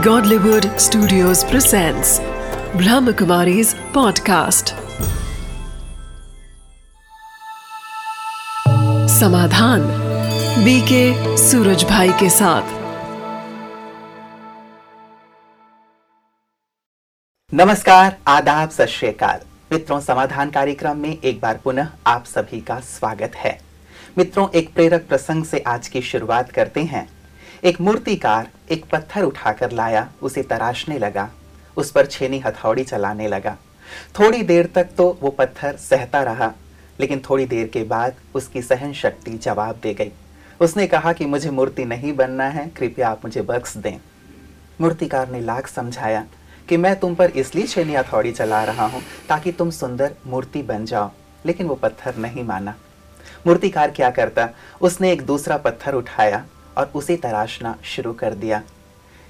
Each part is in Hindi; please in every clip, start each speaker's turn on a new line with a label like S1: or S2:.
S1: Godlywood Studios presents Brahmakumari's podcast. समाधान बीके सूरज भाई के साथ।
S2: नमस्कार, आदाब, सत श्रीकाल मित्रों, समाधान कार्यक्रम में एक बार पुनः आप सभी का स्वागत है। मित्रों, एक प्रेरक प्रसंग से आज की शुरुआत करते हैं। एक मूर्तिकार एक पत्थर उठाकर लाया, उसे तराशने लगा, उस पर छेनी हथौड़ी चलाने लगा। थोड़ी देर तक तो वो पत्थर सहता रहा, लेकिन थोड़ी देर के बाद उसकी सहन शक्ति जवाब दे गई। उसने कहा कि मुझे मूर्ति नहीं बनना है, कृपया आप मुझे बक्स दें। मूर्तिकार ने लाख समझाया कि मैं तुम पर इसलिए छेनी हथौड़ी चला रहा हूँ ताकि तुम सुंदर मूर्ति बन जाओ, लेकिन वो पत्थर नहीं माना। मूर्तिकार क्या करता, उसने एक दूसरा पत्थर उठाया और उसे तराशना शुरू कर दिया।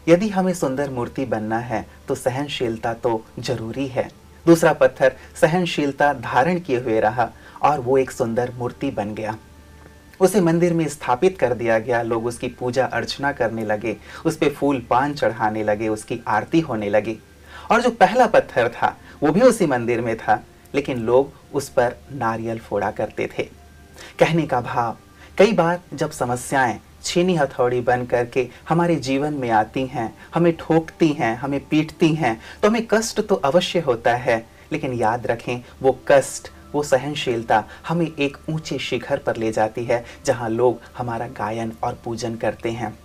S2: यदि हमें सुंदर मूर्ति बनना है तो सहनशीलता तो ज़रूरी है। दूसरा पत्थर सहनशीलता धारण किए हुए रहा और वो एक सुंदर मूर्ति बन गया। उसे मंदिर में स्थापित कर दिया गया। लोग उसकी पूजा अर्चना करने लगे, उस पर फूल पान चढ़ाने लगे, उसकी आरती होने लगी। और जो पहला पत्थर था, वो भी उसी मंदिर में था, लेकिन लोग उस पर नारियल फोड़ा करते थे। कहने का भाव, कई बार जब समस्याएँ छीनी हथौड़ी बन करके हमारे जीवन में आती हैं, हमें ठोकती हैं, हमें पीटती हैं तो हमें कष्ट तो अवश्य होता है। लेकिन याद रखें, वो कष्ट, वो सहनशीलता हमें एक ऊँचे शिखर पर ले जाती है, जहाँ लोग हमारा गायन और पूजन करते हैं।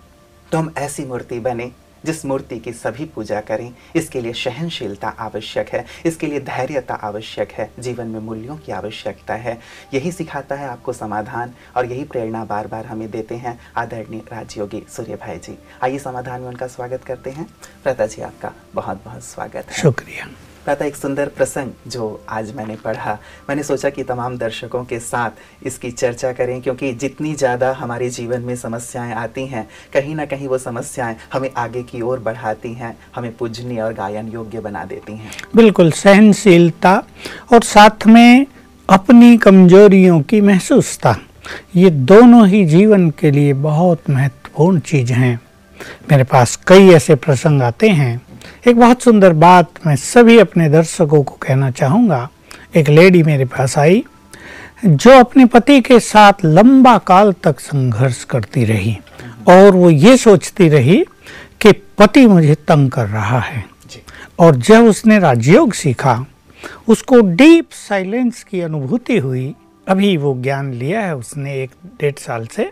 S2: तो हम ऐसी मूर्ति बने जिस मूर्ति की सभी पूजा करें, इसके लिए सहनशीलता आवश्यक है, इसके लिए धैर्यता आवश्यक है, जीवन में मूल्यों की आवश्यकता है। यही सिखाता है आपको समाधान और यही प्रेरणा बार बार हमें देते हैं आदरणीय राजयोगी सूर्य भाई जी। आइए समाधान में उनका स्वागत करते हैं। प्रता जी, आपका बहुत बहुत स्वागत है।
S3: शुक्रिया।
S2: प्रातः एक सुंदर प्रसंग जो आज मैंने पढ़ा। मैंने सोचा कि तमाम दर्शकों के साथ इसकी चर्चा करें, क्योंकि जितनी ज़्यादा हमारे जीवन में समस्याएँ आती हैं, कहीं ना कहीं वो समस्याएँ हमें आगे की ओर बढ़ाती हैं, हमें पूजनीय और गायन योग्य बना देती हैं।
S3: बिल्कुल, सहनशीलता और साथ में अपनी कमजोरियों की महसूसता, ये दोनों ही जीवन के लिए बहुत महत्वपूर्ण चीज़ हैं। मेरे पास कई ऐसे प्रसंग आते हैं एक बहुत सुंदर बात मैं सभी अपने दर्शकों को कहना चाहूँगा। एक लेडी मेरे पास आई जो अपने पति के साथ लंबा काल तक संघर्ष करती रही और वो ये सोचती रही कि पति मुझे तंग कर रहा है और जब उसने राजयोग सीखा उसको डीप साइलेंस की अनुभूति हुई अभी वो ज्ञान लिया है उसने एक डेढ़ साल से।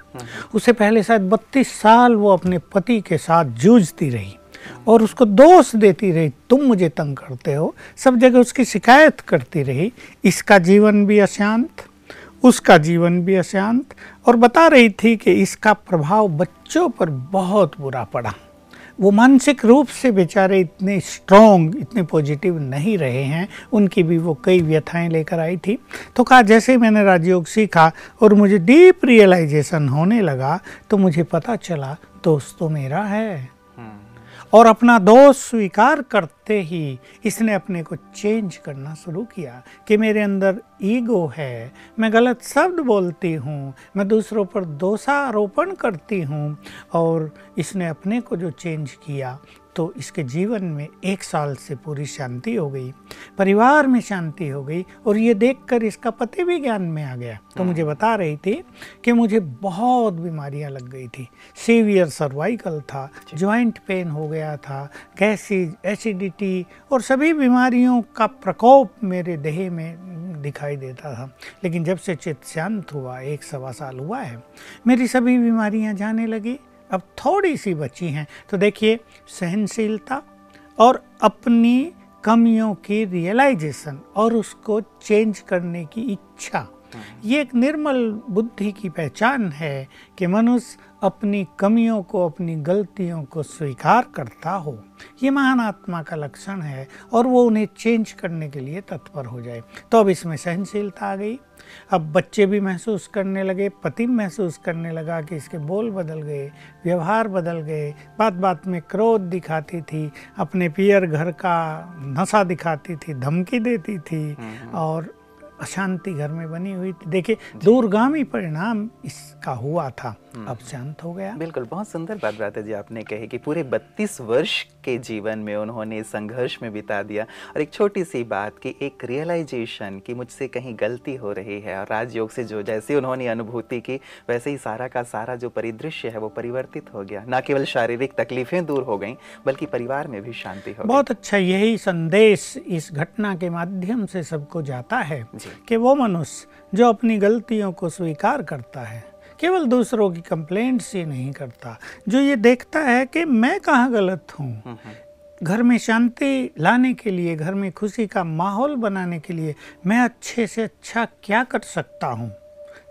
S3: उसे पहले शायद बत्तीस साल वो अपने पति के साथ जूझती रही। और उसको दोष देती रही, तुम मुझे तंग करते हो। सब जगह उसकी शिकायत करती रही, इसका जीवन भी अशांत, उसका जीवन भी अशांत। और बता रही थी कि इसका प्रभाव बच्चों पर बहुत बुरा पड़ा। वो मानसिक रूप से बेचारे इतने स्ट्रॉन्ग इतने पॉजिटिव नहीं रहे हैं। उनकी भी वो कई व्यथाएँ लेकर आई थी। तो कहा, जैसे मैंने राजयोग सीखा और मुझे डीप रियलाइजेशन होने लगा तो मुझे पता चला, दोस्त तो मेरा है। और अपना दोष स्वीकार करते ही इसने अपने को चेंज करना शुरू किया कि मेरे अंदर ईगो है। मैं गलत शब्द बोलती हूँ, मैं दूसरों पर दोषारोपण करती हूँ और इसने अपने को जो चेंज किया तो इसके जीवन में एक साल से पूरी शांति हो गई परिवार में शांति हो गई और ये देखकर इसका पति भी ज्ञान में आ गया। तो मुझे बता रही थी कि मुझे बहुत बीमारियाँ लग गई थी। सीवियर सर्वाइकल था जॉइंट पेन हो गया था गैसिज एसिडिटी और सभी बीमारियों का प्रकोप मेरे देह में दिखाई देता था। लेकिन जब से चित्त शांत हुआ एक सवा साल हुआ है मेरी सभी बीमारियाँ जाने लगी। अब थोड़ी सी बची हैं। तो देखिए, सहनशीलता और अपनी कमियों की रियलाइजेशन और उसको चेंज करने की इच्छा। ये एक निर्मल बुद्धि की पहचान है कि मनुष्य अपनी कमियों को अपनी गलतियों को स्वीकार करता हो। ये महान आत्मा का लक्षण है और वो उन्हें चेंज करने के लिए तत्पर हो जाए। तो अब इसमें सहनशीलता आ गई। अब बच्चे भी महसूस करने लगे पति महसूस करने लगा कि इसके बोल बदल गए व्यवहार बदल गए बात बात में क्रोध दिखाती थी अपने पियर घर का नशा दिखाती थी धमकी देती थी और अशांति घर में बनी हुई थी। देखिए दूरगामी परिणाम इसका हुआ था। अब शांत हो गया।
S2: बिल्कुल बहुत सुंदर बात बात है जी आपने कही कि पूरे 32 वर्ष के जीवन में उन्होंने संघर्ष में बिता दिया। और एक छोटी सी बात की एक रियलाइजेशन कि मुझसे कहीं गलती हो रही है और राजयोग से जो जैसे उन्होंने अनुभूति की वैसे ही सारा का सारा जो परिदृश्य है वो परिवर्तित हो गया। ना केवल शारीरिक तकलीफें दूर हो गई बल्कि परिवार में भी शांति हो
S3: बहुत अच्छा यही संदेश इस घटना के माध्यम से सबको जाता है कि वो मनुष्य जो अपनी गलतियों को स्वीकार करता है केवल दूसरों की कंप्लेंट से नहीं करता जो ये देखता है कि मैं कहाँ गलत हूँ। घर में शांति लाने के लिए, घर में खुशी का माहौल बनाने के लिए मैं अच्छे से अच्छा क्या कर सकता हूँ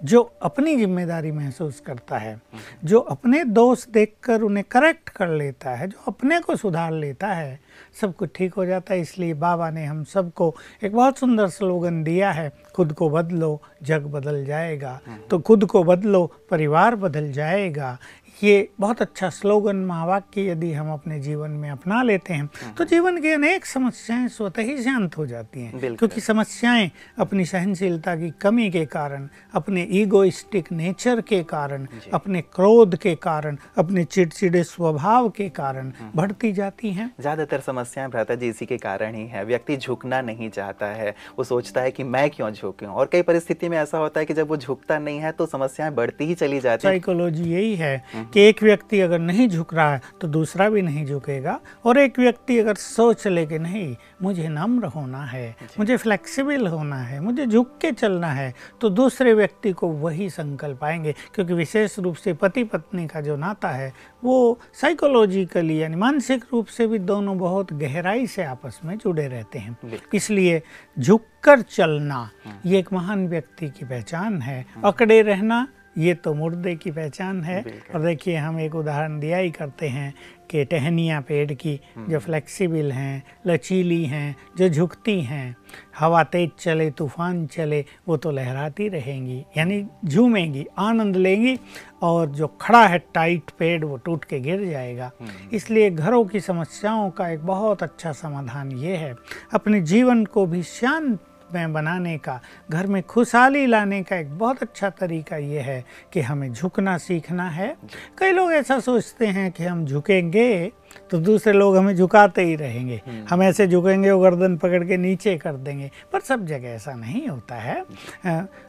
S3: जो अपनी ज़िम्मेदारी महसूस करता है। जो अपने दोष देखकर उन्हें करेक्ट कर लेता है, जो अपने को सुधार लेता है, सब कुछ ठीक हो जाता है इसलिए बाबा ने हम सबको एक बहुत सुंदर स्लोगन दिया है, खुद को बदलो, जग बदल जाएगा। तो खुद को बदलो, परिवार बदल जाएगा ये बहुत अच्छा स्लोगन महावाक्य यदि हम अपने जीवन में अपना लेते हैं हम्म। तो जीवन की अनेक समस्याएँ स्वतः ही शांत हो जाती हैं। क्योंकि समस्याएँ अपनी सहनशीलता की कमी के कारण अपने ईगोइस्टिक नेचर के कारण अपने क्रोध के कारण अपने चिड़चिड़े स्वभाव के कारण हम्म। बढ़ती जाती हैं।
S2: ज़्यादातर समस्याएँ भ्राता जी इसी के कारण ही है। व्यक्ति झुकना नहीं चाहता है। वो सोचता है कि मैं क्यों झुकूं? और कई परिस्थिति में ऐसा होता है कि जब वो झुकता नहीं है तो समस्याएँ बढ़ती ही चली जाती
S3: है। साइकोलॉजी यही है हम्म। कि एक व्यक्ति अगर नहीं झुक रहा है तो दूसरा भी नहीं झुकेगा। और एक व्यक्ति अगर सोच ले कि नहीं मुझे नम्र होना है मुझे फ्लेक्सिबल होना है मुझे झुक के चलना है तो दूसरे व्यक्ति को वही संकल्प आएँगे। क्योंकि विशेष रूप से पति पत्नी का जो नाता है वो साइकोलॉजिकली यानी मानसिक रूप से भी दोनों बहुत गहराई से आपस में जुड़े रहते हैं। इसलिए झुक कर चलना हम्म। ये एक महान व्यक्ति की पहचान है। हम्म। अकड़े रहना ये तो मुर्दे की पहचान है और देखिए हम एक उदाहरण दिया ही करते हैं कि टहनियाँ पेड़ की हम्म। जो फ्लेक्सिबल हैं लचीली हैं जो झुकती हैं हवा तेज चले तूफ़ान चले वो तो लहराती रहेंगी यानी झूमेंगी आनंद लेंगी और जो खड़ा है टाइट पेड़ वो टूट के गिर जाएगा हम्म। इसलिए घरों की समस्याओं का एक बहुत अच्छा समाधान ये है अपने जीवन को भी शांत में बनाने का घर में खुशहाली लाने का एक बहुत अच्छा तरीका ये है कि हमें झुकना सीखना है। कई लोग ऐसा सोचते हैं कि हम झुकेंगे तो दूसरे लोग हमें झुकाते ही रहेंगे। हम्म। हम ऐसे झुकेंगे वो गर्दन पकड़ के नीचे कर देंगे। पर सब जगह ऐसा नहीं होता है।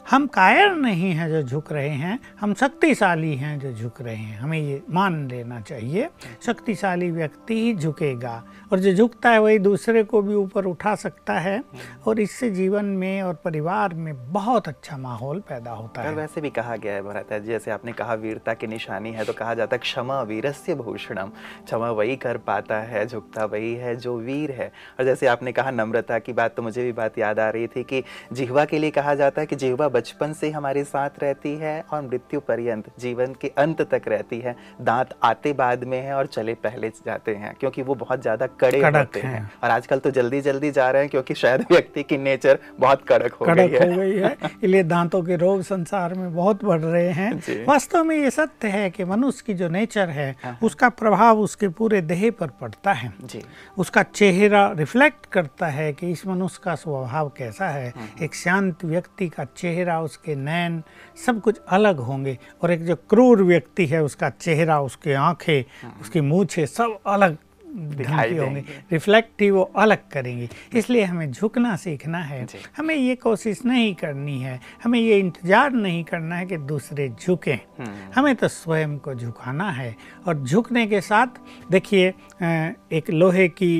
S3: हम कायर नहीं हैं जो झुक रहे हैं। हम शक्तिशाली हैं जो झुक रहे हैं। हमें ये मान लेना चाहिए। शक्तिशाली व्यक्ति ही झुकेगा। और जो झुकता है वही दूसरे को भी ऊपर उठा सकता है। हम्म। और इससे जीवन में और परिवार में बहुत अच्छा माहौल पैदा होता है।
S2: वैसे भी कहा गया है भरत जैसे आपने कहा वीरता की निशानी है तो कहा जाता है क्षमा वीरस्य भूषणम। क्षमा वही वही कर पाता है झुकता वही है जो वीर है। और जैसे आपने कहा नम्रता की बात तो मुझे भी बात याद आ रही थी कि जिहवा के लिए कहा जाता है कि जिहवा बचपन से हमारे साथ रहती है और मृत्यु पर्यंत जीवन के अंत तक रहती है। दांत आते बाद में है और चले पहले जाते हैं क्योंकि वो बहुत ज़्यादा कड़े होते हैं।, हैं। और आजकल तो जल्दी जल्दी जा रहे हैं क्योंकि शायद व्यक्ति की नेचर बहुत कड़क हो
S3: कड़क गई है, हो गई है इसलिए दांतों के रोग संसार में बहुत बढ़ रहे हैं। वास्तव में ये सत्य है कि मनुष्य की जो नेचर है हाँ, हाँ। उसका प्रभाव उसके पूरे देह पर पड़ता है जी उसका चेहरा रिफ्लेक्ट करता है कि इस मनुष्य का स्वभाव कैसा है हम्म। एक शांत व्यक्ति का चेहरा उसके नैन सब कुछ अलग होंगे और एक जो क्रूर व्यक्ति है उसका चेहरा उसके आँखें हम्म। उसकी मूछे सब अलग दिखाई होंगे रिफ्लेक्ट ही वो अलग करेंगी। इसलिए हमें झुकना सीखना है। हमें ये कोशिश नहीं करनी है। हमें ये इंतज़ार नहीं करना है कि दूसरे झुकें। हम्म। हमें तो स्वयं को झुकाना है। और झुकने के साथ देखिए एक लोहे की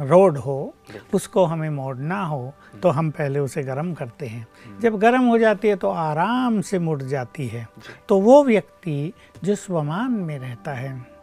S3: रोड हो उसको हमें मोड़ना हो तो हम पहले उसे गर्म करते हैं। हम्म। जब गर्म हो जाती है तो आराम से मुड़ जाती है। तो वो व्यक्ति जो स्वमान में रहता है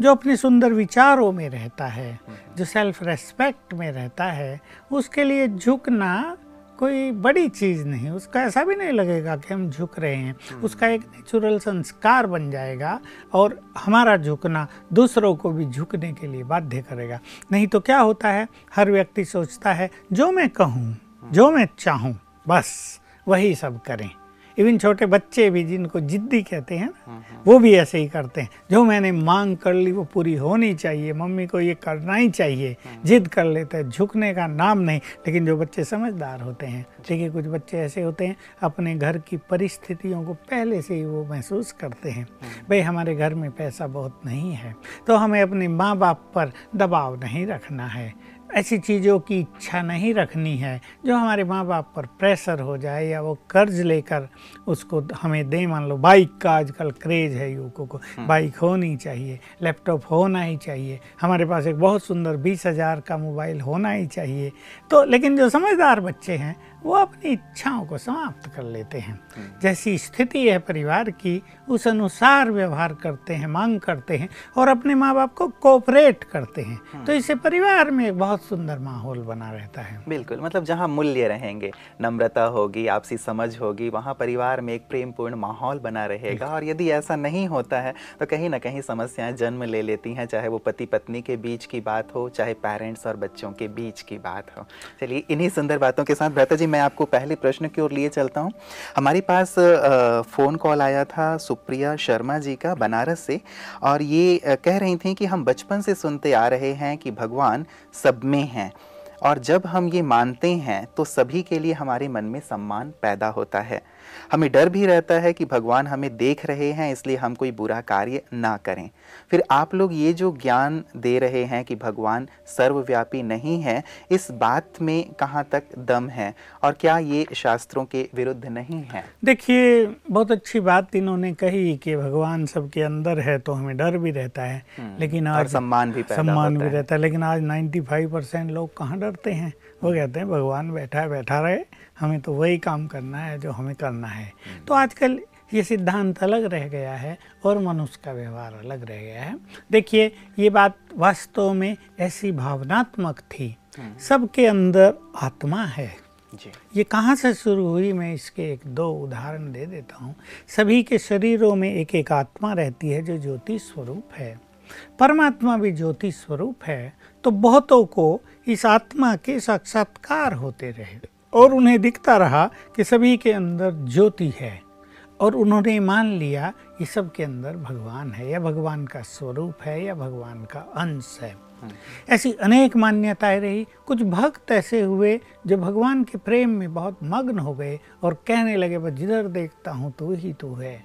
S3: जो अपने सुंदर विचारों में रहता है जो सेल्फ रेस्पेक्ट में रहता है उसके लिए झुकना कोई बड़ी चीज़ नहीं। उसका ऐसा भी नहीं लगेगा कि हम झुक रहे हैं। हम्म। उसका एक नेचुरल संस्कार बन जाएगा और हमारा झुकना दूसरों को भी झुकने के लिए बाध्य करेगा। नहीं तो क्या होता है? हर व्यक्ति सोचता है जो मैं कहूँ जो मैं चाहूँ बस वही सब करें। इवन छोटे बच्चे भी जिनको जिद्दी कहते हैं ना वो भी ऐसे ही करते हैं। जो मैंने मांग कर ली वो पूरी होनी चाहिए। मम्मी को ये करना ही चाहिए। जिद कर लेते हैं झुकने का नाम नहीं। लेकिन जो बच्चे समझदार होते हैं ठीक है कुछ बच्चे ऐसे होते हैं अपने घर की परिस्थितियों को पहले से ही वो महसूस करते हैं। भाई हमारे घर में पैसा बहुत नहीं है तो हमें अपने माँ बाप पर दबाव नहीं रखना है। ऐसी चीज़ों की इच्छा नहीं रखनी है जो हमारे माँ बाप पर प्रेशर हो जाए या वो कर्ज लेकर उसको हमें दे। मान लो बाइक का आजकल क्रेज है युवकों को। बाइक होनी चाहिए लैपटॉप होना ही चाहिए हमारे पास एक बहुत सुंदर बीस हज़ार का मोबाइल होना ही चाहिए। तो लेकिन जो समझदार बच्चे हैं वो अपनी इच्छाओं को समाप्त कर लेते हैं। जैसी स्थिति है परिवार की उस अनुसार व्यवहार करते हैं मांग करते हैं और अपने माँ बाप को कोऑपरेट करते हैं। तो इससे परिवार में एक बहुत सुंदर माहौल बना रहता है।
S2: बिल्कुल मतलब जहाँ मूल्य रहेंगे नम्रता होगी आपसी समझ होगी वहाँ परिवार में एक प्रेमपूर्ण माहौल बना रहेगा। और यदि ऐसा नहीं होता है तो कहीं ना कहीं समस्याएँ जन्म ले लेती हैं चाहे वो पति पत्नी के बीच की बात हो चाहे पेरेंट्स और बच्चों के बीच की बात हो। चलिए इन्हीं सुंदर बातों के साथ भ्रता जी मैं आपको पहले प्रश्न की ओर लिए चलता हूँ। हमारे पास फ़ोन कॉल आया था सुप्रिया शर्मा जी का बनारस से और ये कह रही थी कि हम बचपन से सुनते आ रहे हैं कि भगवान सब में हैं और जब हम ये मानते हैं तो सभी के लिए हमारे मन में सम्मान पैदा होता है। हमें डर भी रहता है कि भगवान हमें देख रहे हैं इसलिए हम कोई बुरा कार्य ना करें। फिर आप लोग ये जो ज्ञान दे रहे हैं कि भगवान सर्वव्यापी नहीं है इस बात में कहाँ तक दम है? और क्या ये शास्त्रों के विरुद्ध नहीं है?
S3: देखिए बहुत अच्छी बात इन्होंने कही कि भगवान सबके अंदर है तो हमें डर भी रहता है।
S2: हम्म।
S3: लेकिन आज
S2: सम्मान भी पैदा
S3: सम्मान
S2: होता
S3: भी
S2: है।
S3: रहता है। लेकिन आज 95 परसेंट लोग कहाँ डरते हैं? वो कहते हैं भगवान बैठा है बैठा रहे हमें तो वही काम करना है जो हमें करना है। तो आजकल ये सिद्धांत अलग रह गया है और मनुष्य का व्यवहार अलग रह गया है। देखिए ये बात वास्तव में ऐसी भावनात्मक थी। सबके अंदर आत्मा है।
S2: जी।
S3: ये कहाँ से शुरू हुई मैं इसके एक दो उदाहरण दे देता हूँ। सभी के शरीरों में एक एक आत्मा रहती है जो ज्योति स्वरूप है। परमात्मा भी ज्योति स्वरूप है। तो बहुतों को इस आत्मा के साक्षात्कार होते रहे। और उन्हें दिखता रहा कि सभी के अंदर ज्योति है और उन्होंने मान लिया कि सबके अंदर भगवान है या भगवान का स्वरूप है या भगवान का अंश है। ऐसी अनेक मान्यताएँ रही। कुछ भक्त ऐसे हुए जो भगवान के प्रेम में बहुत मग्न हो गए और कहने लगे बस जिधर देखता हूँ तो ही तो है।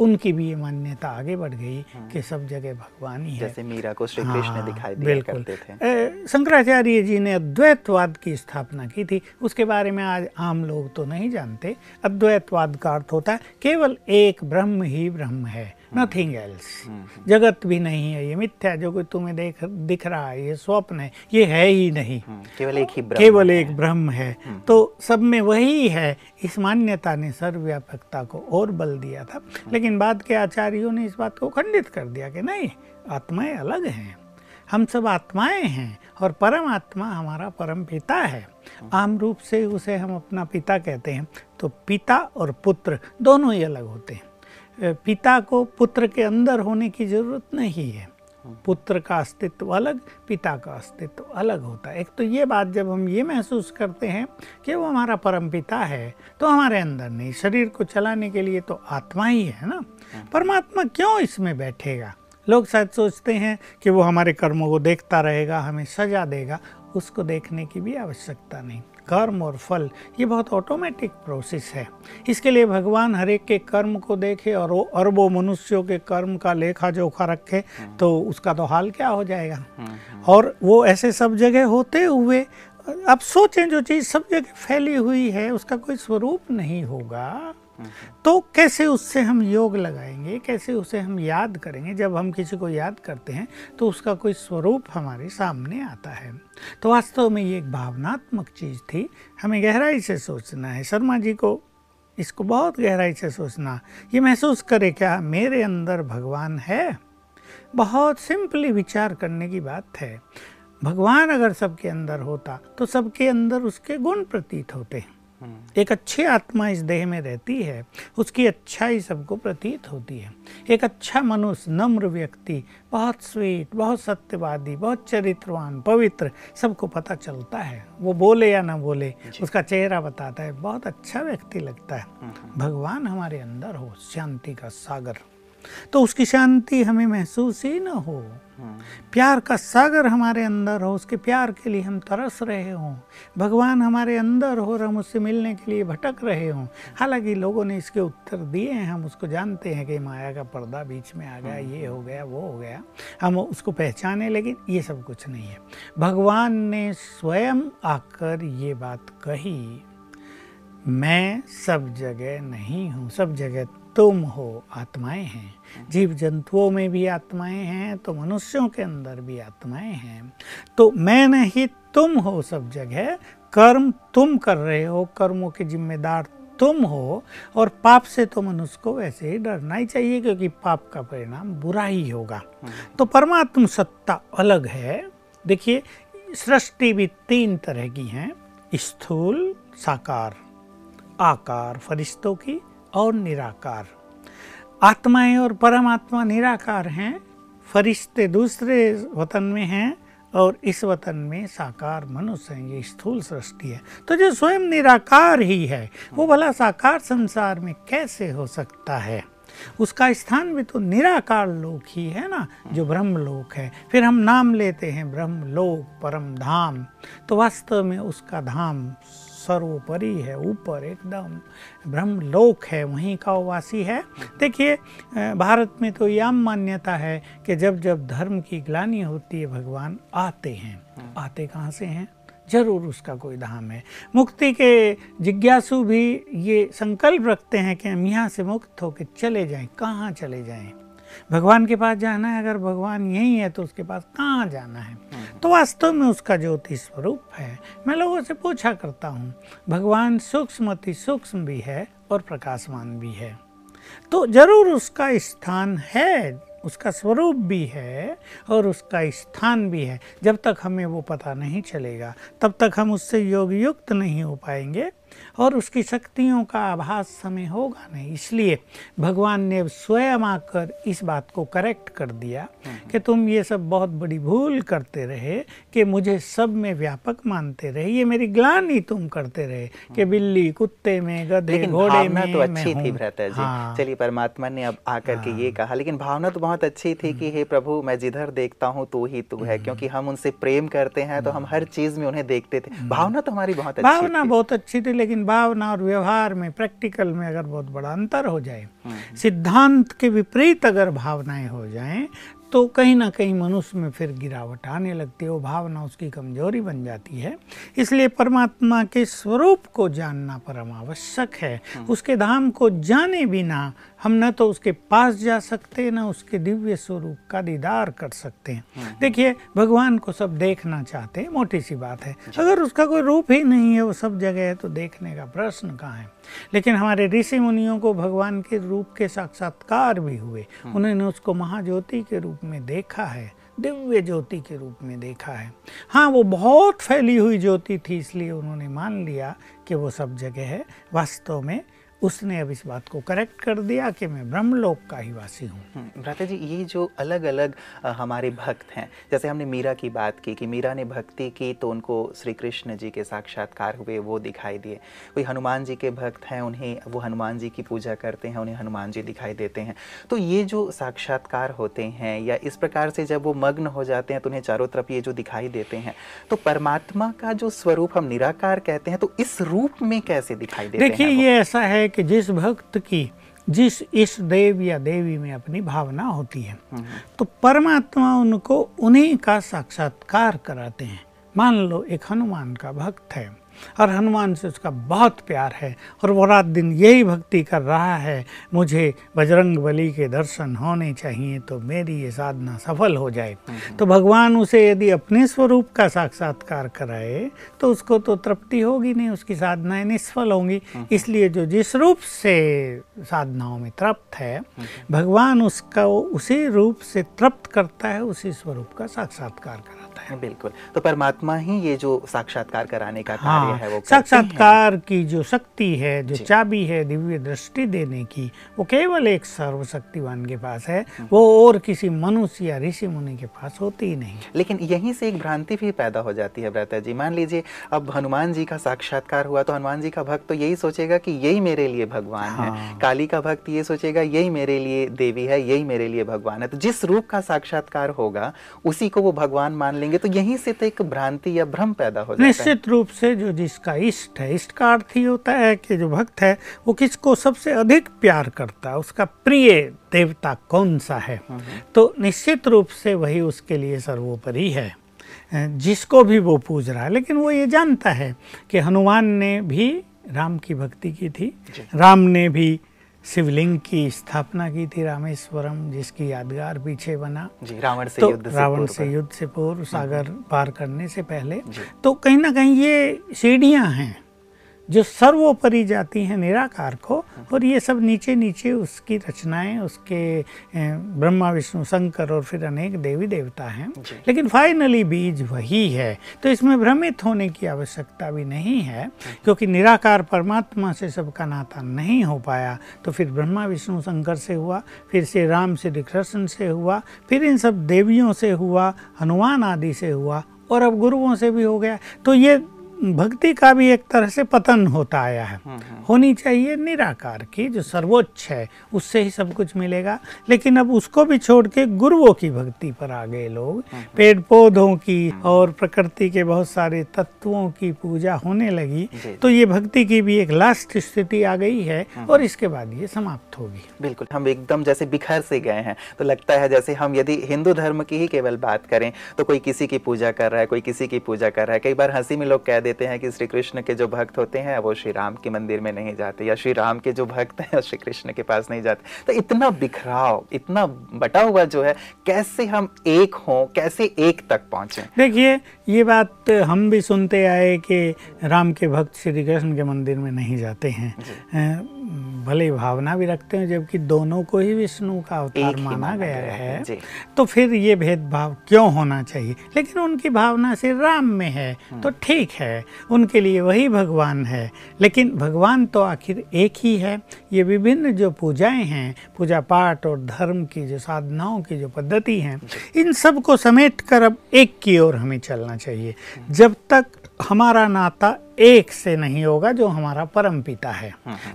S3: उनकी भी ये मान्यता आगे बढ़ गई कि सब जगह भगवान ही है।
S2: जैसे मीरा को श्री कृष्ण
S3: हाँ,
S2: दिखाई दिया
S3: बिल्कुल।
S2: करते थे।
S3: शंकराचार्य जी ने अद्वैतवाद की स्थापना की थी। उसके बारे में आज आम लोग तो नहीं जानते। अद्वैतवाद का अर्थ होता है केवल एक ब्रह्म ही ब्रह्म है। नथिंग एल्स जगत भी नहीं है ये मिथ्या जो कोई तुम्हें देख दिख रहा है ये स्वप्न है ये है ही नहीं।
S2: हम्म, केवल एक ही
S3: केवल एक ब्रह्म है। तो सब में वही है इस मान्यता ने सर्वव्यापकता को और बल दिया था। लेकिन बाद के आचार्यों ने इस बात को खंडित कर दिया कि नहीं आत्माएँ अलग हैं। हम सब आत्माएँ हैं और परम आत्मा हमारा परम पिता है। आम रूप से उसे हम अपना पिता कहते हैं। तो पिता और पुत्र दोनों ही अलग होते हैं। पिता को पुत्र के अंदर होने की ज़रूरत नहीं है। पुत्र का अस्तित्व अलग, पिता का अस्तित्व अलग होता है। एक तो ये बात जब हम ये महसूस करते हैं कि वो हमारा परम पिता है तो हमारे अंदर नहीं। शरीर को चलाने के लिए तो आत्मा ही है ना। परमात्मा क्यों इसमें बैठेगा? लोग शायद सोचते हैं कि वो हमारे कर्मों को देखता रहेगा, हमें सजा देगा, उसको देखने की भी आवश्यकता नहीं। कर्म और फल ये बहुत ऑटोमेटिक प्रोसेस है। इसके लिए भगवान हर एक के कर्म को देखे और वो अरबों मनुष्यों के कर्म का लेखा जोखा रखे तो उसका तो हाल क्या हो जाएगा? और वो ऐसे सब जगह होते हुए अब सोचें जो चीज़ सब जगह फैली हुई है उसका कोई स्वरूप नहीं होगा। तो कैसे उससे हम योग लगाएँगे, कैसे उसे हम याद करेंगे? जब हम किसी को याद करते हैं तो उसका कोई स्वरूप हमारे सामने आता है। तो वास्तव में ये एक भावनात्मक चीज़ थी। हमें गहराई से सोचना है। शर्मा जी को, इसको बहुत गहराई से सोचना। ये महसूस करे, क्या मेरे अंदर भगवान है? बहुत सिंपली विचार करने की बात है। भगवान अगर सबके अंदर होता तो सबके अंदर उसके गुण प्रतीत होते हैं। एक अच्छी आत्मा इस देह में रहती है उसकी अच्छाई सबको प्रतीत होती है। एक अच्छा मनुष्य नम्र व्यक्ति बहुत स्वीट बहुत सत्यवादी बहुत चरित्रवान पवित्र सबको पता चलता है। वो बोले या ना बोले उसका चेहरा बताता है। बहुत अच्छा व्यक्ति लगता है। भगवान हमारे अंदर हो शांति का सागर। तो उसकी शांति हमें महसूस ही ना हो। प्यार का सागर हमारे अंदर हो उसके प्यार के लिए हम तरस रहे हों। भगवान हमारे अंदर हो और हम उससे मिलने के लिए भटक रहे हों। हालाँकि लोगों ने इसके उत्तर दिए हैं हम उसको जानते हैं कि माया का पर्दा बीच में आ गया ये हो गया वो हो गया। हम उसको पहचाने लेकिन ये सब कुछ नहीं है। भगवान ने स्वयं आकर ये बात कही मैं सब जगह नहीं हूँ सब जगह तुम हो आत्माएँ हैं। जीव जंतुओं में भी आत्माएँ हैं तो मनुष्यों के अंदर भी आत्माएँ हैं। तो मैं नहीं तुम हो सब जगह। कर्म तुम कर रहे हो कर्मों के जिम्मेदार तुम हो और पाप से तो मनुष्य को वैसे ही डरना ही चाहिए क्योंकि पाप का परिणाम बुरा ही होगा। तो परमात्म सत्ता अलग है। देखिए सृष्टि भी तीन तरह की हैं। स्थूल साकार आकार फरिश्तों की और निराकार। आत्माएँ और परमात्मा निराकार हैं, फरिश्ते दूसरे वतन में हैं और इस वतन में साकार मनुष्य हैं, ये स्थूल सृष्टि है। तो जो स्वयं निराकार ही है, वो भला साकार संसार में कैसे हो सकता है? उसका स्थान भी तो निराकार लोक ही है ना, जो ब्रह्म लोक है। फिर हम नाम लेते हैं ब्रह्म लोक परम धाम। तो वास्तव में उसका धाम सर्वोपरि है ऊपर एकदम ब्रह्म लोक है वहीं का वासी है। देखिए भारत में तो यह मान्यता है कि जब जब धर्म की ग्लानी होती है भगवान आते हैं। आते कहाँ से हैं? ज़रूर उसका कोई धाम है। मुक्ति के जिज्ञासु भी ये संकल्प रखते हैं कि हम यहाँ से मुक्त होकर चले जाएँ कहाँ चले जाएँ? भगवान के पास जाना है, अगर भगवान यही है तो उसके पास कहाँ जाना है? तो वास्तव में उसका ज्योति स्वरूप है। मैं लोगों से पूछा करता हूँ, भगवान सूक्ष्म अति सूक्ष्म भी है और प्रकाशमान भी है। तो ज़रूर उसका स्थान है, उसका स्वरूप भी है और उसका स्थान भी है। जब तक हमें वो पता नहीं चलेगा, तब तक हम उससे योग युक्त नहीं हो पाएँगे। और उसकी शक्तियों का आभास हमें होगा नहीं। इसलिए भगवान ने स्वयं आकर इस बात को करेक्ट कर दिया कि तुम ये सब बहुत बड़ी भूल करते रहे कि मुझे सब में व्यापक मानते रहे। ये मेरी ग्लानी तुम करते रहे कि बिल्ली कुत्ते में गधे घोड़े में
S2: तो अच्छी थी भ्राता जी। हाँ। चलिए परमात्मा ने अब आकर हाँ। के ये हाँ। कहा लेकिन भावना तो बहुत अच्छी थी कि हे प्रभु मैं जिधर देखता हूँ तू ही तू है क्योंकि हम उनसे प्रेम करते हैं तो हम हर चीज़ में उन्हें देखते थे। भावना तो हमारी बहुत अच्छी
S3: भावना बहुत अच्छी थी लेकिन भावना और व्यवहार में प्रैक्टिकल में अगर बहुत बड़ा अंतर हो जाए हम्म। सिद्धांत के विपरीत अगर भावनाएँ हो जाएँ तो कहीं ना कहीं मनुष्य में फिर गिरावट आने लगती है वो भावना उसकी कमज़ोरी बन जाती है। इसलिए परमात्मा के स्वरूप को जानना परम आवश्यक है। हम्म। उसके धाम को जाने बिना हम न तो उसके पास जा सकते न उसके दिव्य स्वरूप का दीदार कर सकते हैं। हम्म। देखिए भगवान को सब देखना चाहते हैं मोटी सी बात है। अगर उसका कोई रूप ही नहीं है वो सब जगह है तो देखने का प्रश्न कहाँ है? लेकिन हमारे ऋषि मुनियों को भगवान के रूप के साक्षात्कार भी हुए। हम्म। उन्होंने उसको महाज्योति के रूप में देखा है दिव्य ज्योति के रूप में देखा है। हाँ वो बहुत फैली हुई ज्योति थी इसलिए उन्होंने मान लिया कि वो सब जगह है। वास्तव में उसने अब इस बात को करेक्ट कर दिया कि मैं ब्रह्मलोक का ही वासी हूँ।
S2: हम्म, भ्राता जी ये जो अलग अलग हमारे भक्त हैं जैसे हमने मीरा की बात की कि मीरा ने भक्ति की तो उनको श्री कृष्ण जी के साक्षात्कार हुए वो दिखाई दिए। कोई हनुमान जी के भक्त हैं उन्हें वो हनुमान जी की पूजा करते हैं उन्हें हनुमान जी दिखाई देते हैं। तो ये जो साक्षात्कार होते हैं या इस प्रकार से जब वो मग्न हो जाते हैं तो उन्हें चारों तरफ़ ये जो दिखाई देते हैं तो परमात्मा का जो स्वरूप हम निराकार कहते हैं तो इस रूप में कैसे दिखाई देते
S3: हैं देखिए ये ऐसा है कि जिस भक्त की जिस इस देव या देवी में अपनी भावना होती है हम्म। तो परमात्मा उनको उन्हीं का साक्षात्कार कराते हैं मान लो एक हनुमान का भक्त है और हनुमान से उसका बहुत प्यार है और वो रात दिन यही भक्ति कर रहा है मुझे बजरंग बली के दर्शन होने चाहिए तो मेरी ये साधना सफल हो जाए हम्म। तो भगवान उसे यदि अपने स्वरूप का साक्षात्कार कराए तो उसको तो तृप्ति होगी नहीं उसकी साधनाएँ निष्फल होंगी हम्म। इसलिए जो जिस रूप से साधनाओं में तृप्त है हम्म। भगवान उसका उसी रूप से तृप्त करता है उसी स्वरूप का साक्षात्कार कराता है
S2: बिल्कुल। तो परमात्मा ही ये जो साक्षात्कार कराने का कार्य
S3: हाँ
S2: है वो
S3: साक्षात्कार की जो शक्ति है जो। चाबी है दिव्य दृष्टि देने की वो केवल एक सर्वशक्तिवान के पास है
S2: हम्म।
S3: वो और किसी मनुष्य या ऋषि मुनि के पास होती ही नहीं।
S2: लेकिन यहीं से एक भ्रांति भी पैदा हो जाती है भ्राता जी। मान लीजिए अब हनुमान जी का साक्षात्कार हुआ तो हनुमान जी का भक्त तो यही सोचेगा कि यही मेरे लिए भगवान है।
S3: हाँ।
S2: काली का भक्त ये सोचेगा यही मेरे लिए देवी है यही मेरे लिए भगवान है। तो जिस रूप का साक्षात्कार होगा उसी को वो भगवान मान लेंगे तो यहीं से तो एक भ्रांति या भ्रम पैदा हो जाता है।
S3: निश्चित रूप से जो जिसका इष्ट है इष्ट का अर्थ ही होता है कि जो भक्त है वो किसको सबसे अधिक प्यार करता है उसका प्रिय देवता कौन सा है? तो निश्चित रूप से वही उसके लिए सर्वोपरि है। जिसको भी वो पूज रहा है लेकिन वो ये जानता है कि हनुमान ने भी राम की भक्ति की थी राम ने भी शिवलिंग की स्थापना की थी रामेश्वरम जिसकी यादगार पीछे बना।
S2: जी रावण से
S3: तो
S2: युद्ध से
S3: रावण से युद्ध से पूर्व सागर पार करने से पहले। तो कहीं ना कहीं ये सीढ़ियाँ हैं। जो सर्वोपरि जाती हैं निराकार को और ये सब नीचे नीचे उसकी रचनाएँ उसके ब्रह्मा विष्णु शंकर और फिर अनेक देवी देवता हैं लेकिन फाइनली बीज वही है तो इसमें भ्रमित होने की आवश्यकता भी नहीं है क्योंकि निराकार परमात्मा से सबका नाता नहीं हो पाया तो फिर ब्रह्मा विष्णु शंकर से हुआ फिर से राम श्री कृष्ण से हुआ फिर इन सब देवियों से हुआ हनुमान आदि से हुआ और अब गुरुओं से भी हो गया। तो ये भक्ति का भी एक तरह से पतन होता आया है। होनी चाहिए निराकार की जो सर्वोच्च है उससे ही सब कुछ मिलेगा। लेकिन अब उसको भी छोड़ के गुरुओं की भक्ति पर आ गए लोग। पेड़ पौधों की और प्रकृति के बहुत सारे तत्वों की पूजा होने लगी। तो ये भक्ति की भी एक लास्ट स्थिति आ गई है और इसके बाद ये समाप्त होगी।
S2: बिल्कुल हम एकदम जैसे बिखर से गए हैं। तो लगता है जैसे हम यदि हिंदू धर्म की ही केवल बात करें तो कोई किसी की पूजा कर रहा है कोई किसी की पूजा कर रहा है। कई बार हँसी में लोग कह देते हैं कि श्री कृष्ण के जो भक्त होते हैं वो श्री राम के मंदिर में नहीं जाते या श्री राम के जो भक्त हैं श्री कृष्ण के पास नहीं जाते। तो इतना बिखराव इतना बटा हुआ जो है कैसे हम एक हों कैसे एक तक पहुँचे?
S3: देखिए ये बात हम भी सुनते आए कि राम के भक्त श्री कृष्ण के मंदिर में नहीं जाते हैं। भले भावना भी रखते हैं जबकि दोनों को ही विष्णु का अवतार माना
S2: माना
S3: गया
S2: गया है,
S3: तो फिर ये भेदभाव क्यों होना चाहिए? लेकिन उनकी भावना से राम में है तो ठीक है उनके लिए वही भगवान है। लेकिन भगवान तो आखिर एक ही है। ये विभिन्न जो पूजाएँ हैं पूजा पाठ और धर्म की जो साधनाओं की जो पद्धति हैं इन सबको समेट कर अब एक की ओर हमें चलना चाहिए। जब तक हमारा नाता एक से नहीं होगा जो हमारा परम पिता है।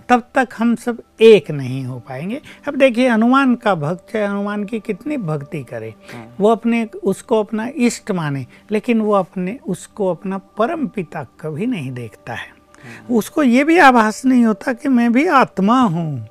S3: तब तक हम सब एक नहीं हो पाएँगे। अब देखिए हनुमान का भक्त है हनुमान की कितनी भक्ति करे वो अपने उसको अपना इष्ट माने लेकिन वो अपने उसको अपना परम पिता कभी नहीं देखता है। उसको ये भी आभास नहीं होता कि मैं भी आत्मा हूँ।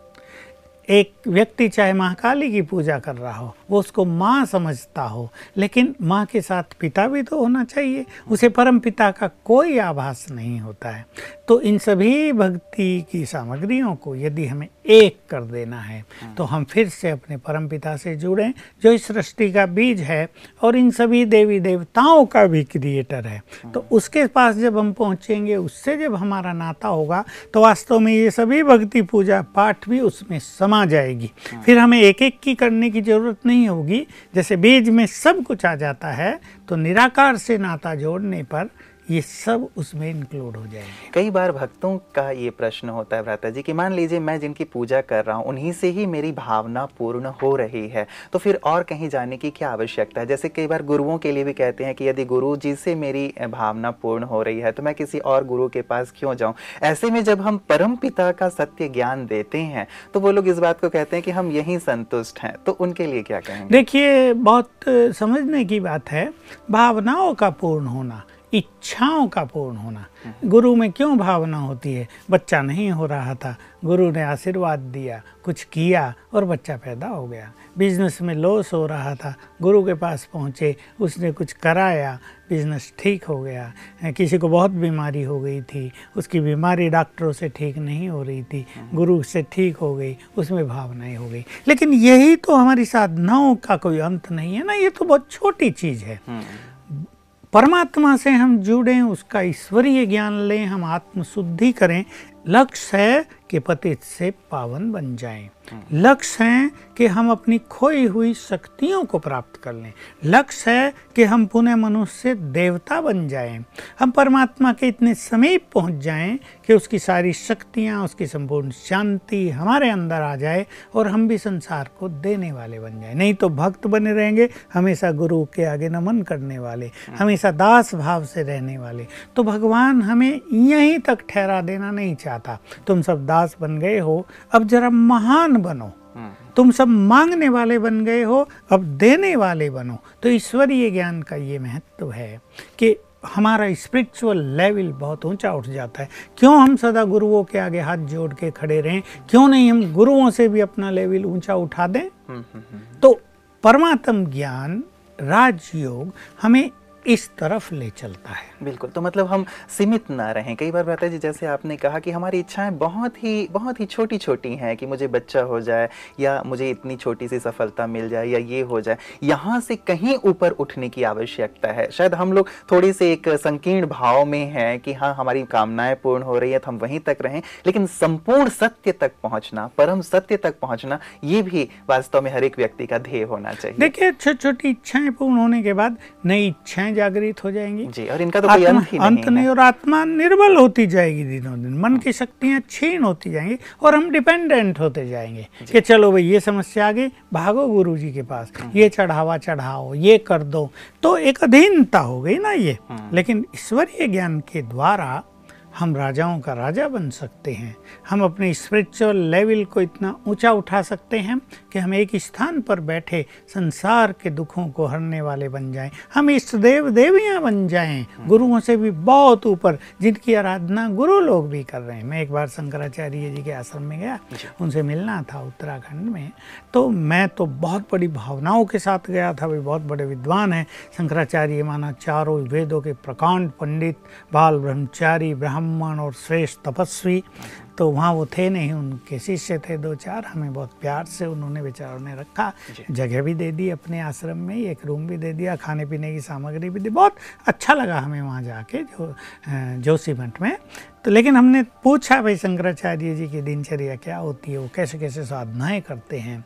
S3: एक व्यक्ति चाहे महाकाली की पूजा कर रहा हो वो उसको माँ समझता हो लेकिन माँ के साथ पिता भी तो होना चाहिए। उसे परम पिता का कोई आभास नहीं होता है। तो इन सभी भक्ति की सामग्रियों को यदि हमें एक कर देना है तो हम फिर से अपने परम पिता से जुड़ें जो इस सृष्टि का बीज है और इन सभी देवी देवताओं का भी क्रिएटर है। तो उसके पास जब हम पहुँचेंगे उससे जब हमारा नाता होगा तो वास्तव में ये सभी भक्ति पूजा पाठ भी उसमें समा जाएगी। फिर हमें एक एक की करने की ज़रूरत नहीं होगी। जैसे बीज में सब कुछ आ जाता है तो निराकार से नाता जोड़ने पर ये सब उसमें इंक्लूड हो जाएँगे।
S2: कई बार भक्तों का ये प्रश्न होता है भ्राता जी कि मान लीजिए मैं जिनकी पूजा कर रहा हूँ उन्हीं से ही मेरी भावना पूर्ण हो रही है। तो फिर और कहीं जाने की क्या आवश्यकता है? जैसे कई बार गुरुओं के लिए भी कहते हैं कि यदि गुरु जी से मेरी भावना पूर्ण हो रही है तो मैं किसी और गुरु के पास क्यों जाऊँ? ऐसे में जब हम परम पिता का सत्य ज्ञान देते हैं तो वो लोग इस बात को कहते हैं कि हम यहीं संतुष्ट हैं। तो उनके लिए क्या कहेंगे?
S3: देखिए बहुत समझने की बात है भावनाओं का पूर्ण होना। इच्छाओं का पूर्ण होना। गुरु में क्यों भावना होती है? बच्चा नहीं हो रहा था। गुरु ने आशीर्वाद दिया, कुछ किया और बच्चा पैदा हो गया। बिज़नेस में लॉस हो रहा था। गुरु के पास पहुँचे, उसने कुछ कराया, बिज़नेस ठीक हो गया। किसी को बहुत बीमारी हो गई थी। उसकी बीमारी डॉक्टरों से ठीक नहीं हो रही थी। गुरु से ठीक हो गई, उसमें भावनाएँ हो गई। लेकिन यही तो हमारी साधनाओं का कोई अंत नहीं है ना? ये तो बहुत छोटी चीज़ है। परमात्मा से हम जुड़ें उसका ईश्वरीय ज्ञान लें हम आत्मशुद्धि करें। लक्ष्य है कि पतित से पावन बन जाएँ। लक्ष्य है कि हम अपनी खोई हुई शक्तियों को प्राप्त कर लें। लक्ष्य है कि हम पुनः मनुष्य देवता बन जाएँ। हम परमात्मा के इतने समीप पहुँच जाएँ कि उसकी सारी शक्तियाँ, उसकी संपूर्ण शांति हमारे अंदर आ जाए और हम भी संसार को देने वाले बन जाएँ। नहीं तो भक्त बने रहेंगे, हमेशा गुरु के आगे नमन करने वाले, हमेशा दास भाव से रहने वाले। तो भगवान हमें यहीं तक ठहरा देना नहीं चाहता। तुम सब दास बन गए हो अब जरा महान बनो। तुम सब मांगने वाले बन गए हो अब देने वाले बनो। तो ईश्वरीय ज्ञान का ये महत्व है कि हमारा स्पिरिचुअल लेवल बहुत ऊँचा उठ जाता है। क्यों हम सदा गुरुओं के आगे हाथ जोड़ के खड़े रहें? क्यों नहीं हम गुरुओं से भी अपना लेवल ऊँचा उठा दें? तो परमात्म ज्ञान राजयोग हमें इस तरफ़ ले चलता है।
S2: बिल्कुल। तो मतलब हम सीमित ना रहें। कई बार बताए जी जैसे आपने कहा कि हमारी इच्छाएँ बहुत ही बहुत ही छोटी छोटी हैं कि मुझे बच्चा हो जाए या मुझे इतनी छोटी सी सफलता मिल जाए या ये हो जाए। यहाँ से कहीं ऊपर उठने की आवश्यकता है। शायद हम लोग थोड़ी से एक संकीर्ण भाव में हैं कि हाँ हमारी कामनाएँ पूर्ण हो रही है तो हम वहीं तक रहें। लेकिन संपूर्ण सत्य तक पहुँचना परम सत्य तक पहुँचना ये भी वास्तव में हर एक व्यक्ति का ध्येय होना चाहिए।
S3: देखिए छोटी छोटी इच्छाएँ पूर्ण होने के बाद नई इच्छाएँ जागृत हो जाएँगी।
S2: जी और इनका तो कोई अंत ही
S3: अंत नहीं और आत्मा निर्बल होती जाएगी दिनों दिन। मन की शक्तियाँ छीन होती जाएँगी और हम डिपेंडेंट होते जाएँगे कि चलो भाई ये समस्या आ गई भागो गुरु जी के पास। ये चढ़ावा चढ़ाओ ये कर दो। तो एक अधीनता हो गई ना ये। लेकिन ईश्वरीय ज्ञान के द्वारा हम राजाओं का राजा बन सकते हैं। हम अपने स्पिरिचुअल लेवल को इतना ऊँचा उठा सकते हैं कि हम एक स्थान पर बैठे संसार के दुखों को हरने वाले बन जाएँ। हम इष्ट देव देवियाँ बन जाएँ। गुरुओं से भी बहुत ऊपर जिनकी आराधना गुरु लोग भी कर रहे हैं। मैं एक बार शंकराचार्य जी के आश्रम में गया उनसे मिलना था उत्तराखंड में। तो मैं तो बहुत बड़ी भावनाओं के साथ गया था वे बहुत बड़े विद्वान हैं। शंकराचार्य माना चारों वेदों के प्रकांड पंडित बाल ब्रह्मचारी ब्राह्मण और श्रेष्ठ तपस्वी। तो वहाँ वो थे नहीं उनके शिष्य थे दो चार। हमें बहुत प्यार से उन्होंने बेचारों ने रखा। जगह भी दे दी अपने आश्रम में एक रूम भी दे दिया खाने पीने की सामग्री भी दी। बहुत अच्छा लगा हमें वहाँ जाके जो जोशी मठ में। तो लेकिन हमने पूछा भाई शंकराचार्य जी की दिनचर्या क्या होती है वो कैसे कैसे साधनाएँ करते हैं?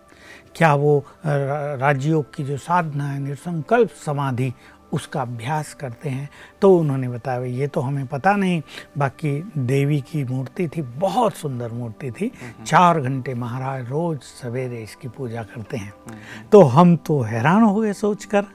S3: क्या वो राजयोग की जो साधना है निर्संकल्प समाधि उसका अभ्यास करते हैं तो उन्होंने बताया ये तो हमें पता नहीं। बाकी देवी की मूर्ति थी बहुत सुंदर मूर्ति थी। चार घंटे महाराज रोज सवेरे इसकी पूजा करते हैं। तो हम तो हैरान हो गए सोचकर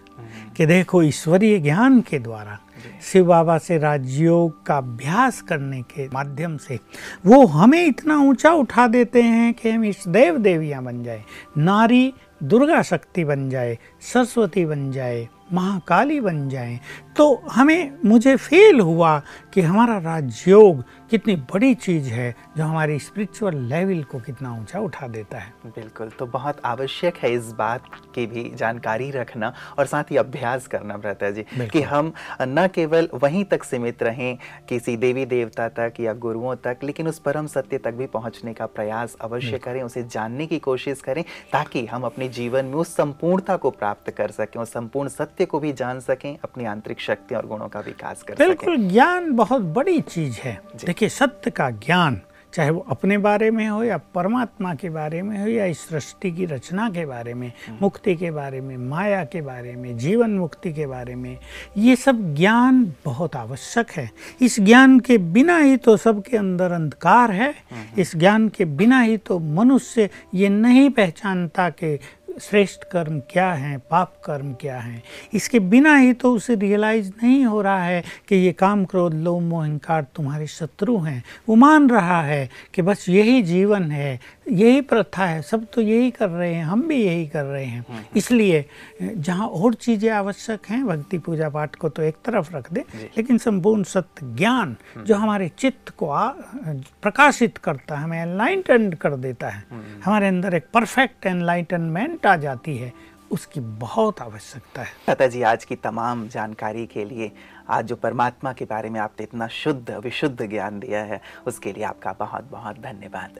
S3: कि देखो ईश्वरीय ज्ञान के द्वारा शिव बाबा से राजयोग का अभ्यास करने के माध्यम से वो हमें इतना ऊँचा उठा देते हैं कि हम इस देव देवियाँ बन जाए। नारी दुर्गा शक्ति बन जाए सरस्वती बन जाए महाकाली बन जाएँ। तो हमें मुझे फील हुआ कि हमारा राजयोग कितनी बड़ी चीज़ है जो हमारी स्पिरिचुअल लेवल को कितना ऊँचा उठा देता है।
S2: बिल्कुल तो बहुत आवश्यक है इस बात की भी जानकारी रखना और साथ ही अभ्यास करना भ्राता जी कि हम न केवल वहीं तक सीमित रहें किसी देवी देवता तक या गुरुओं तक लेकिन उस परम सत्य तक भी पहुँचने का प्रयास अवश्य करें उसे जानने की कोशिश करें ताकि हम अपने जीवन में उस संपूर्णता को प्राप्त कर सकें उस संपूर्ण सत्य को भी जान सकें अपनी आंतरिक शक्ति और गुणों का विकास कर
S3: बिल्कुल ज्ञान बहुत बड़ी चीज़ है। देखिए सत्य का ज्ञान चाहे वो अपने बारे में हो या परमात्मा के बारे में हो या इस सृष्टि की रचना के बारे में हम्म। मुक्ति के बारे में माया के बारे में जीवन मुक्ति के बारे में ये सब ज्ञान बहुत आवश्यक है। इस ज्ञान के बिना ही तो सबके अंदर अंधकार है। हम्म। इस ज्ञान के बिना ही तो मनुष्य ये नहीं पहचानता कि श्रेष्ठ कर्म क्या हैं, पाप कर्म क्या हैं? इसके बिना ही तो उसे रियलाइज़ नहीं हो रहा है कि ये काम क्रोध, लोभ मोहंकार तुम्हारे शत्रु हैं। वो मान रहा है कि बस यही जीवन है यही प्रथा है सब तो यही कर रहे हैं हम भी यही कर रहे हैं। हम्म, हम्म। इसलिए जहाँ और चीज़ें आवश्यक हैं भक्ति पूजा पाठ को तो एक तरफ़ रख दे लेकिन संपूर्ण सत्य ज्ञान हम्म। जो हमारे चित्त को आ, प्रकाशित करता है हमें एनलाइटेंड कर देता है। हमारे अंदर एक परफेक्ट एनलाइटनमेंट आ जाती है उसकी बहुत आवश्यकता है।
S2: दादा जी आज की तमाम जानकारी के लिए आज जो परमात्मा के बारे में आपने इतना शुद्ध विशुद्ध ज्ञान दिया है उसके लिए आपका बहुत बहुत धन्यवाद।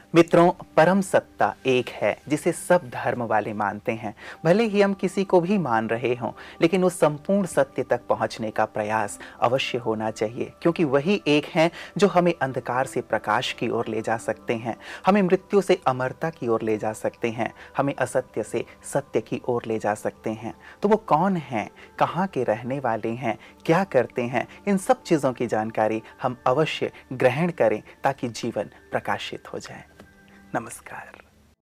S2: मित्रों, परम सत्ता एक है, जिसे सब धर्म वाले मानते हैं। भले ही हम किसी को भी मान रहे हों, लेकिन उस संपूर्ण सत्य तक पहुँचने का प्रयास अवश्य होना चाहिए, क्योंकि वही एक है जो हमें अंधकार से प्रकाश की ओर ले जा सकते हैं, हमें मृत्यु से अमरता की ओर ले जा सकते हैं, हमें असत्य से सत्य की ओर ले जा सकते हैं। तो वो कौन हैं, कहाँ के रहने वाले हैं, क्या करते हैं, इन सब चीज़ों की जानकारी हम अवश्य ग्रहण करें, ताकि जीवन प्रकाशित हो जाए। नमस्कार।